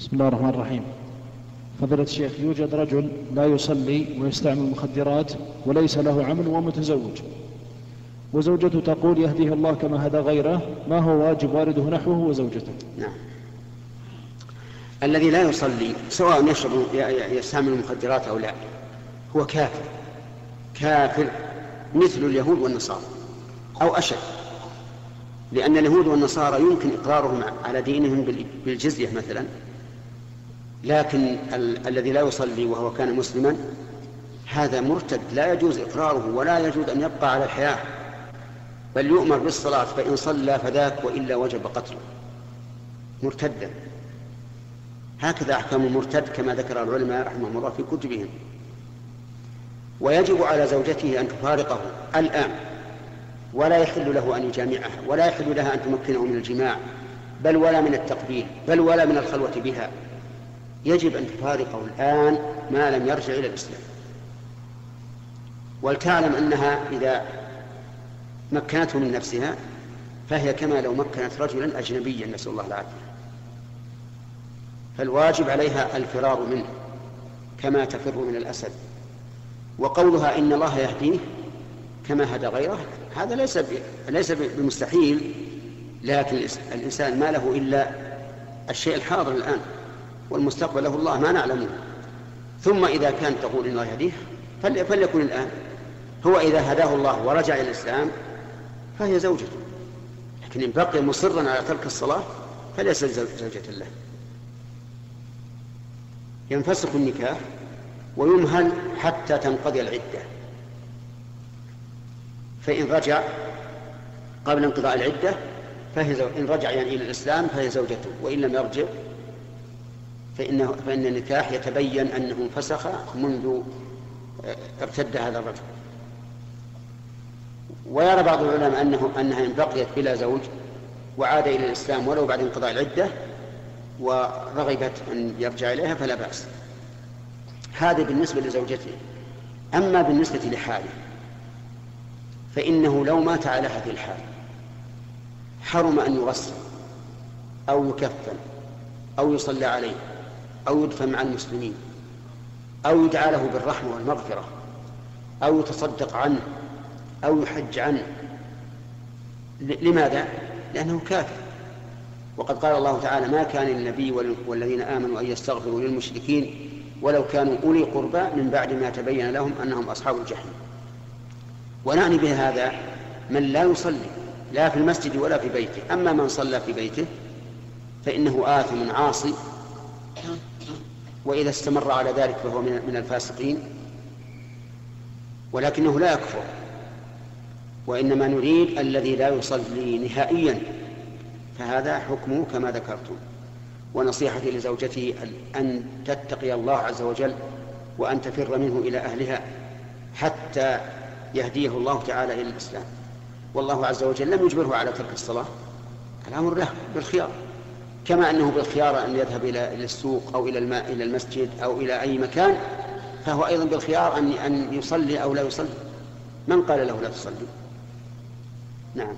بسم الله الرحمن الرحيم. فضيلة الشيخ يوجد رجل لا يصلي ويستعمل المخدرات وليس له عمل ومتزوج وزوجته تقول يهديه الله كما هدى غيره ما هو واجب والده نحوه وزوجته؟ نعم. الذي لا يصلي سواء يشرب يستعمل المخدرات أو لا هو كافر. كافر مثل اليهود والنصارى أو أشد. لأن اليهود والنصارى يمكن إقرارهم على دينهم بالجزية مثلا. لكن ال- الذي لا يصلي وهو كان مسلما هذا مرتد لا يجوز إقراره ولا يجوز أن يبقى على الحياة. بل يؤمر بالصلاة فإن صلى فذاك وإلا وجب قتله. مرتدا. هكذا أحكام المرتد كما ذكر العلماء رحمهم الله في كتبهم. ويجب على زوجته أن تفارقه الآن ولا يحل له أن يجامعها ولا يحل لها أن تمكنه من الجماع بل ولا من التقبيل بل ولا من الخلوة بها. يجب أن تفارقه الآن ما لم يرجع إلى الإسلام. ولتعلم أنها إذا مكنته من نفسها فهي كما لو مكنت رجلا أجنبيا نسأل الله العافية. فالواجب عليها الفرار منه كما تفر من الأسد. وقولها إن الله يهديه كما هدى غيره هذا ليس ليس بمستحيل. لكن الإنسان ما له إلا الشيء الحاضر الآن. والمستقبل له الله ما نعلمه. ثم إذا كان تقول إن الله يهديه فليكن الآن. هو إذا هداه الله ورجع إلى الإسلام فهي زوجته. لكن إن بقي مصرا على ترك الصلاة فليس زوجة له. ينفسخ النكاح ويمهل حتى تنقضي العدة. فإن رجع قبل انقضاء العدة فهي زو... إن رجع يعني إلى الإسلام فهي زوجته وإن لم يرجع فإنه فإن النكاح يتبين أنه انفسخ منذ ارتد هذا الرجل. ويرى بعض العلماء أنه أنها إن بقيت بلا زوج وعاد إلى الإسلام ولو بعد انقضاء العدة ورغبت أن يرجع إليها فلا بأس. هذا بالنسبة لزوجته. أما بالنسبة لحاله فإنه لو مات على هذه الحال حرم أن يغسل أو يكفن أو يصلى عليه أو يدفن مع المسلمين أو يدعى له بالرحمة والمغفرة أو يتصدق عنه أو يحج عنه. لماذا؟ لأنه كافر. وقد قال الله تعالى ما كان للنبي والذين آمنوا أن يستغفروا للمشركين ولو كانوا أولي قربى من بعد ما تبين لهم أنهم أصحاب الجحيم. ونعني بهذا من لا يصلي لا في المسجد ولا في بيته. أما من صلى في بيته فإنه آثم عاصي وإذا استمر على ذلك فهو من الفاسقين ولكنه لا يكفر. وإنما نريد الذي لا يصلي نهائيا فهذا حكمه كما ذكرتم. ونصيحتي لزوجته أن تتقي الله عز وجل وأن تفر منه إلى أهلها حتى يهديه الله تعالى إلى الإسلام. والله عز وجل لم يجبره على ترك الصلاة. الأمر له بالخيار. كما أنه بالخيار أن يذهب إلى السوق أو إلى الماء إلى المسجد أو إلى أي مكان فهو أيضا بالخيار أن أن يصلي أو لا يصلي. من قال له لا تصلي؟ نعم.